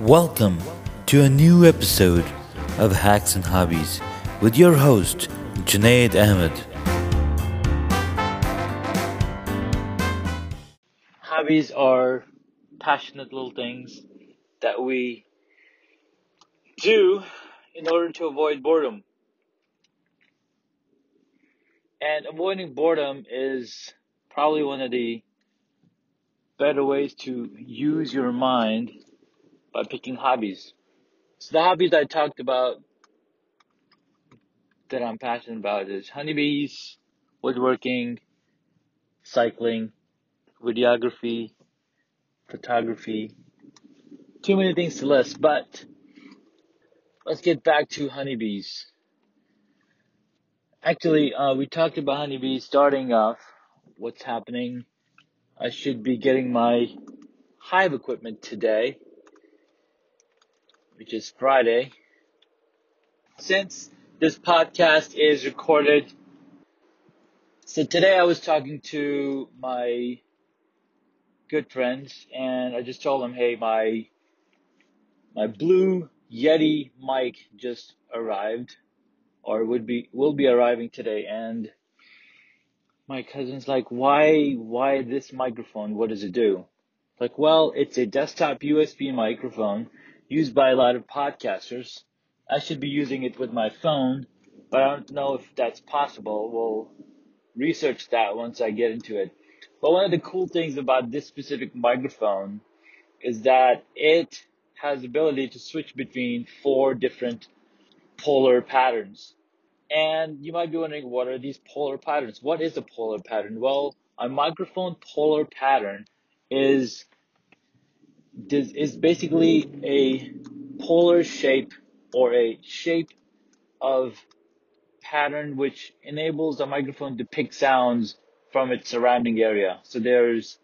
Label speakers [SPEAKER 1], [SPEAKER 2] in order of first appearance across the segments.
[SPEAKER 1] Welcome to a new episode of Hacks and Hobbies with your host, Junaid Ahmed. Hobbies are passionate little things that we do in order to avoid boredom. And avoiding boredom is probably one of the better ways to use your mind by picking hobbies. So the hobbies I talked about that I'm passionate about is honeybees, woodworking, cycling, videography, photography. Too many things to list, but let's get back to honeybees. Actually, uh, we talked about honeybees starting off. What's happening? I should be getting my hive equipment today which is Friday. Since this podcast is recorded, so today I was talking to my good friends and I just told them, hey, my my blue Yeti mic just arrived or would be will be arriving today and my cousin's like, why why this microphone? What does it do? Like, well, it's a desktop USB microphone used by a lot of podcasters. I should be using it with my phone, but I don't know if that's possible. We'll research that once I get into it. But one of the cool things about this specific microphone is that it has the ability to switch between four different polar patterns. And you might be wondering, what are these polar patterns? What is a polar pattern? Well, a microphone polar pattern is is basically a polar shape or a shape of pattern which enables the microphone to pick sounds from its surrounding area. So there's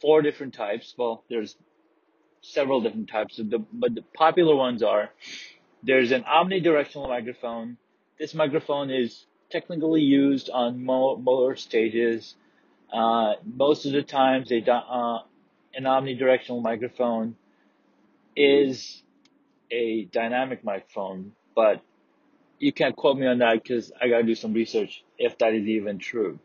[SPEAKER 1] four different types. Well, there's several different types, the, but the popular ones are there's an omnidirectional microphone. This microphone is technically used on more stages. Uh, most of the times, they do, uh, an omnidirectional microphone is a dynamic microphone, but you can't quote me on that because I gotta do some research if that is even true.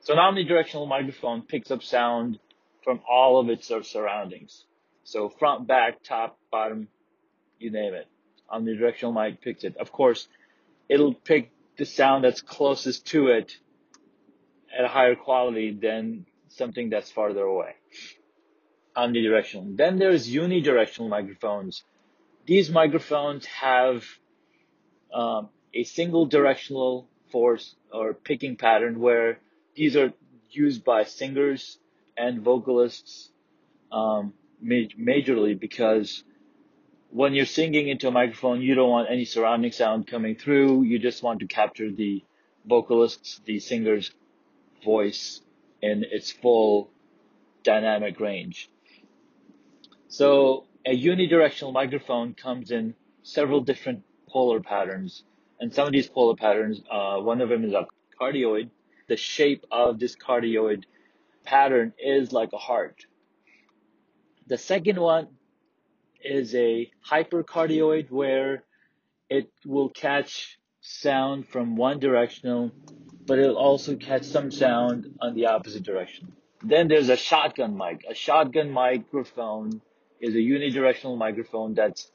[SPEAKER 1] So an omnidirectional microphone picks up sound from all of its surroundings. So front, back, top, bottom, you name it. Omnidirectional mic picks it. Of course, it'll pick the sound that's closest to it at a higher quality than something that's farther away omnidirectional. Then there's unidirectional microphones. These microphones have um, a single directional force or picking pattern where these are used by singers and vocalists um, majorly because when you're singing into a microphone, you don't want any surrounding sound coming through. You just want to capture the vocalist's, the singer's voice in its full dynamic range. So a unidirectional microphone comes in several different polar patterns. And some of these polar patterns, uh, one of them is a cardioid. The shape of this cardioid pattern is like a heart. The second one is a hypercardioid where it will catch sound from one directional, but it'll also catch some sound on the opposite direction. Then there's a shotgun mic. A shotgun microphone is a unidirectional microphone that's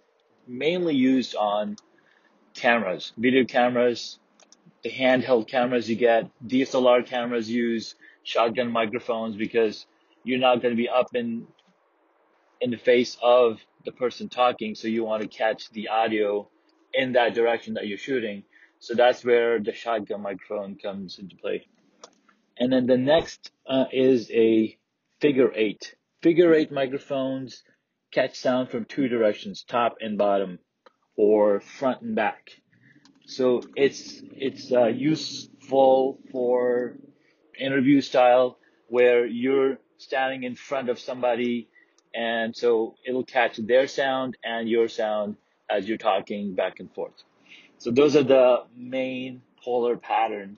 [SPEAKER 1] mainly used on cameras, video cameras, the handheld cameras you get. DSLR cameras use shotgun microphones because you're not going to be up in in the face of the person talking, so you want to catch the audio in that direction that you're shooting. So that's where the shotgun microphone comes into play. And then the next uh, is a figure eight. Figure eight microphones catch sound from two directions, top and bottom, or front and back. So it's it's uh, useful for interview style where you're standing in front of somebody, and so it'll catch their sound and your sound as you're talking back and forth. So those are the main polar pattern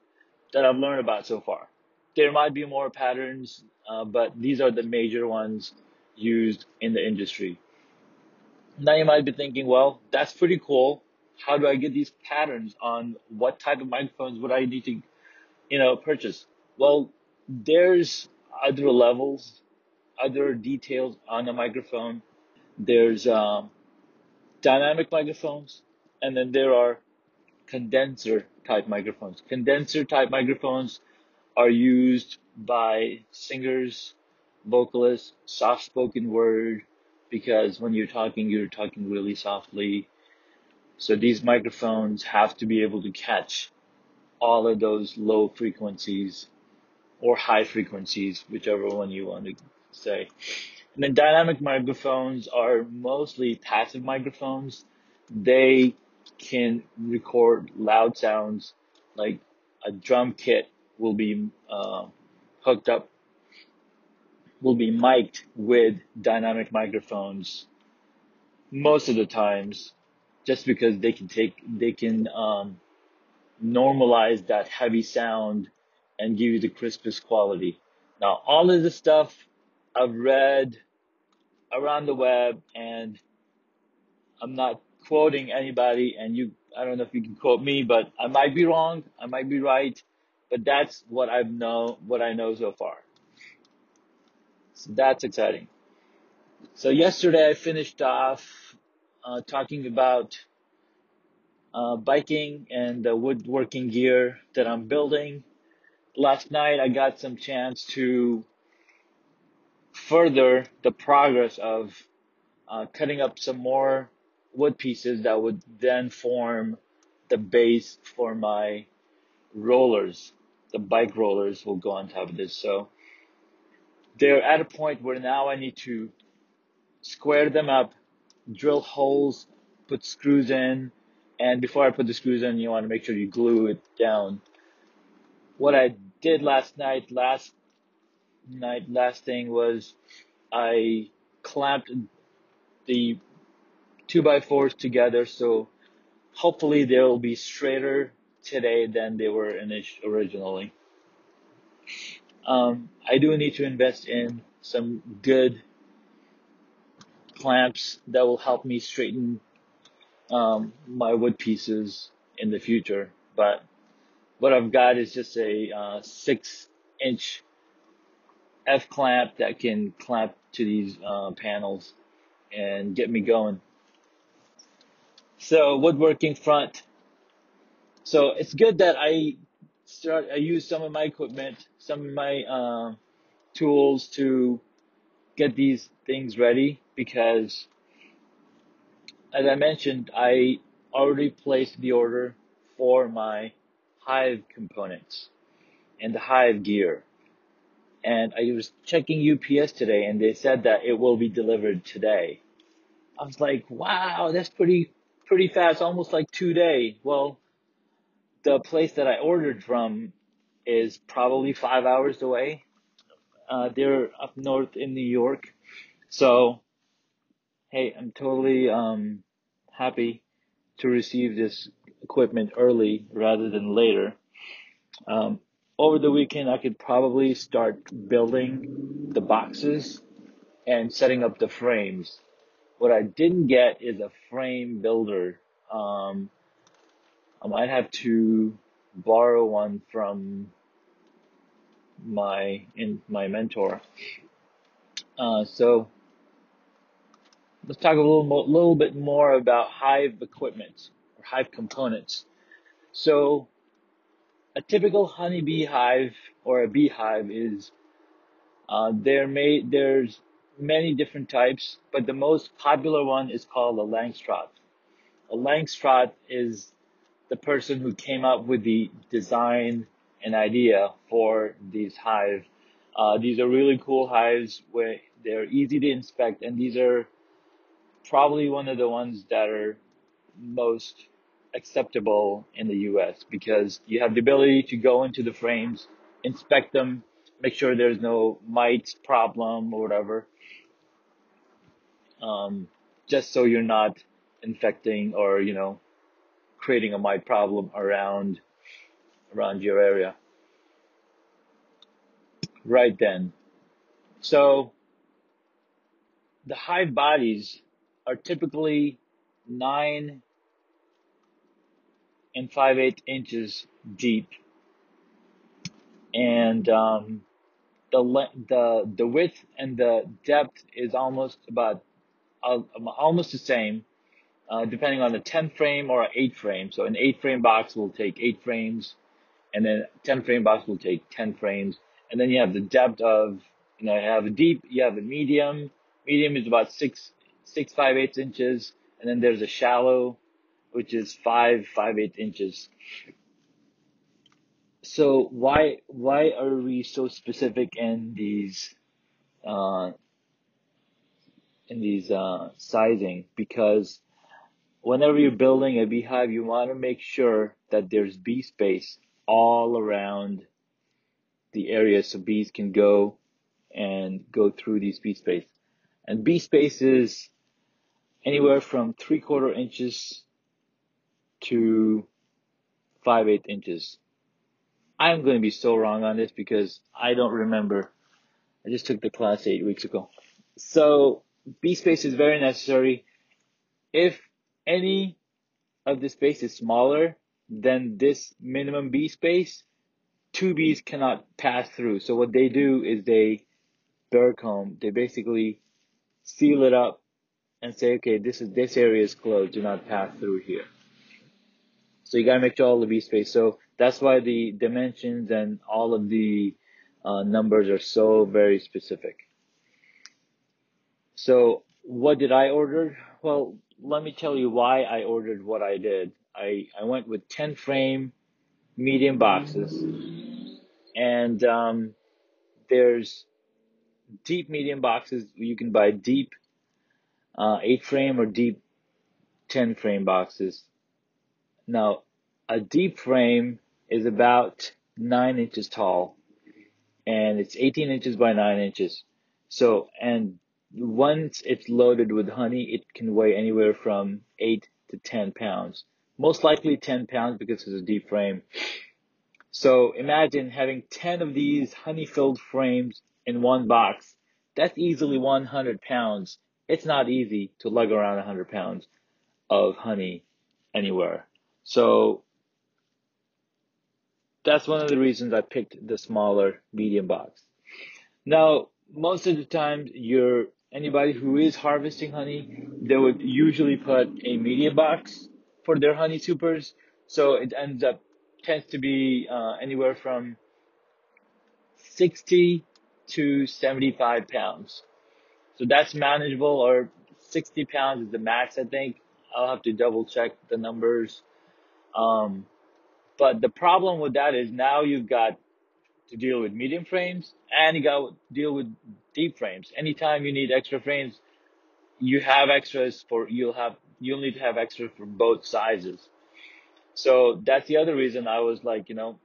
[SPEAKER 1] that I've learned about so far. There might be more patterns, uh, but these are the major ones used in the industry. Now you might be thinking, well, that's pretty cool. How do I get these patterns on what type of microphones would I need to, you know, purchase? Well, there's other levels, other details on a microphone. There's um, dynamic microphones, and then there are condenser type microphones. Condenser type microphones are used by singers, vocalists, soft spoken word, because when you're talking, you're talking really softly. So these microphones have to be able to catch all of those low frequencies or high frequencies, whichever one you want to say. And then dynamic microphones are mostly passive microphones. They can record loud sounds like a drum kit will be uh, hooked up, will be mic'd with dynamic microphones most of the times, just because they can take, they can um, normalize that heavy sound and give you the crispest quality. Now, all of this stuff I've read around the web and I'm not quoting anybody and you, I don't know if you can quote me, but I might be wrong. I might be right, but that's what I've know, what I know so far. That's exciting. So yesterday I finished off uh, talking about uh, biking and the woodworking gear that I'm building. Last night I got some chance to further the progress of uh, cutting up some more wood pieces that would then form the base for my rollers. The bike rollers will go on top of this. So they're at a point where now I need to square them up, drill holes, put screws in, and before I put the screws in, you want to make sure you glue it down. What I did last night, last night, last thing was I clamped the two by fours together. So hopefully they'll be straighter today than they were originally. Um, I do need to invest in some good clamps that will help me straighten um, my wood pieces in the future. But what I've got is just a uh, six inch F clamp that can clamp to these uh, panels and get me going. So woodworking front. So it's good that I start. I use some of my equipment, some of my uh, tools to get these things ready because, as I mentioned, I already placed the order for my hive components and the hive gear. And I was checking UPS today and they said that it will be delivered today. I was like, wow, that's pretty pretty fast, almost like two day. Well, the place that I ordered from is probably five hours away. Uh, they're up north in New York. So, hey, I'm totally, um, happy to receive this equipment early rather than later. Um, over the weekend, I could probably start building the boxes and setting up the frames. What I didn't get is a frame builder. Um, I might have to borrow one from my in my mentor. Uh, so let's talk a little more, little bit more about Hive equipment or Hive components. So a typical honeybee hive or a beehive is uh, they're made there's many different types, but the most popular one is called a Langstroth. A Langstroth is the person who came up with the design and idea for these hives. Uh, these are really cool hives where they're easy to inspect, and these are probably one of the ones that are most acceptable in the US because you have the ability to go into the frames, inspect them, make sure there's no mites problem or whatever, um, just so you're not infecting or you know creating a mite problem around around your area. Right then, so the hive bodies are typically nine and five eighth inches deep, and um, the the the width and the depth is almost about uh, almost the same, uh, depending on the 10 frame or an 8 frame. So an 8 frame box will take 8 frames, and then 10 frame box will take 10 frames. And then you have the depth of, you know, you have a deep, you have a medium. Medium is about six, six, five eighths inches. And then there's a shallow, which is five, five eighths inches. So why, why are we so specific in these, uh, in these, uh, sizing? Because whenever you're building a beehive, you want to make sure that there's bee space all around the area so bees can go and go through these bee space. And bee space is anywhere from three quarter inches to five eighth inches. I'm going to be so wrong on this because I don't remember. I just took the class eight weeks ago. So bee space is very necessary. If any of the space is smaller than this minimum bee space, two bees cannot pass through. So what they do is they comb, they basically seal it up and say, okay, this is this area is closed, do not pass through here. So you gotta make sure all the bee space. So that's why the dimensions and all of the uh, numbers are so very specific. So what did I order? Well, let me tell you why I ordered what I did. I, I went with 10 frame medium boxes and um, there's deep medium boxes. You can buy deep uh, 8 frame or deep 10 frame boxes. Now, a deep frame is about 9 inches tall and it's 18 inches by 9 inches. So, and once it's loaded with honey, it can weigh anywhere from 8 to 10 pounds. Most likely 10 pounds because it's a deep frame. So imagine having 10 of these honey filled frames in one box. That's easily 100 pounds. It's not easy to lug around 100 pounds of honey anywhere. So that's one of the reasons I picked the smaller medium box. Now, most of the time, you're anybody who is harvesting honey, they would usually put a media box for their honey supers. So it ends up tends to be uh, anywhere from 60 to 75 pounds. So that's manageable or 60 pounds is the max, I think. I'll have to double check the numbers. Um, but the problem with that is now you've got to deal with medium frames and you got to deal with deep frames. Anytime you need extra frames, you have extras for, you'll have, you'll need to have extras for both sizes. So that's the other reason I was like, you know,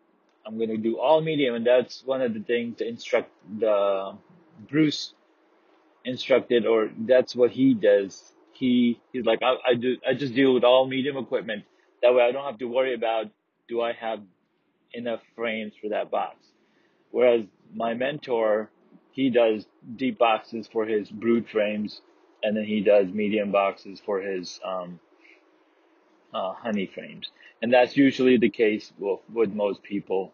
[SPEAKER 1] I'm to do all medium. And that's one of the things to instruct the Bruce instructed, or that's what he does. He, he's like, I, I do, I just deal with all medium equipment. That way I don't have to worry about, do I have enough frames for that box? Whereas my mentor, he does deep boxes for his brood frames, and then he does medium boxes for his um, uh, honey frames. And that's usually the case with, with most people.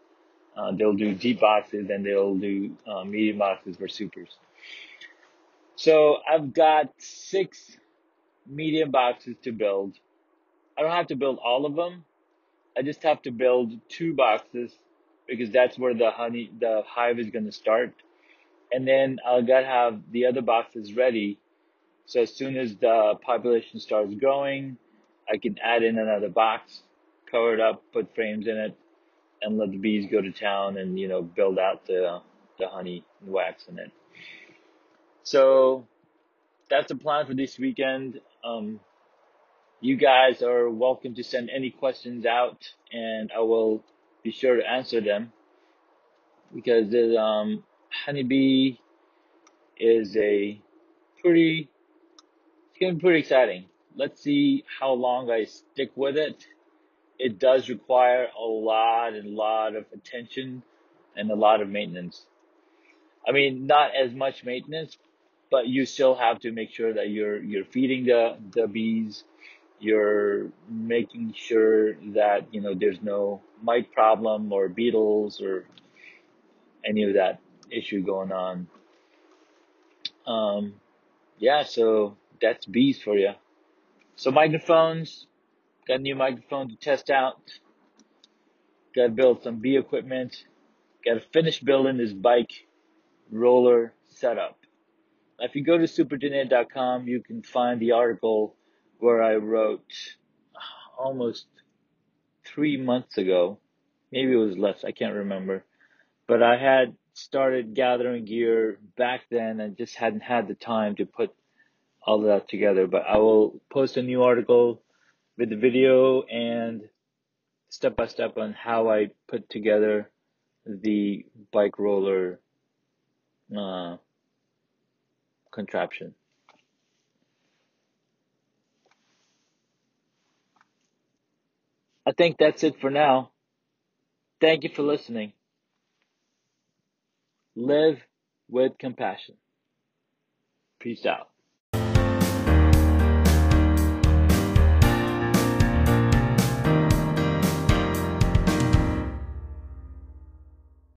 [SPEAKER 1] Uh, they'll do deep boxes and they'll do uh, medium boxes for supers. So I've got six medium boxes to build. I don't have to build all of them. I just have to build two boxes because that's where the honey, the hive is going to start. And then I'll gotta have the other boxes ready. So as soon as the population starts growing, I can add in another box, cover it up, put frames in it, and let the bees go to town and, you know, build out the, the honey and wax in it. So that's the plan for this weekend. Um, you guys are welcome to send any questions out and I will be sure to answer them because um, honeybee is a pretty it's gonna be pretty exciting. Let's see how long I stick with it. It does require a lot and a lot of attention and a lot of maintenance. I mean, not as much maintenance, but you still have to make sure that you're you're feeding the the bees you're making sure that you know there's no mite problem or beetles or any of that issue going on. Um, yeah so that's bees for you so microphones got a new microphone to test out. Got to build some bee equipment. Got to finish building this bike roller setup. If you go to superdonator.com, you can find the article where I wrote almost three months ago. Maybe it was less, I can't remember. But I had started gathering gear back then and just hadn't had the time to put all of that together. But I will post a new article with the video and step by step on how I put together the bike roller uh, contraption. I think that's it for now. Thank you for listening. Live with compassion. Peace out.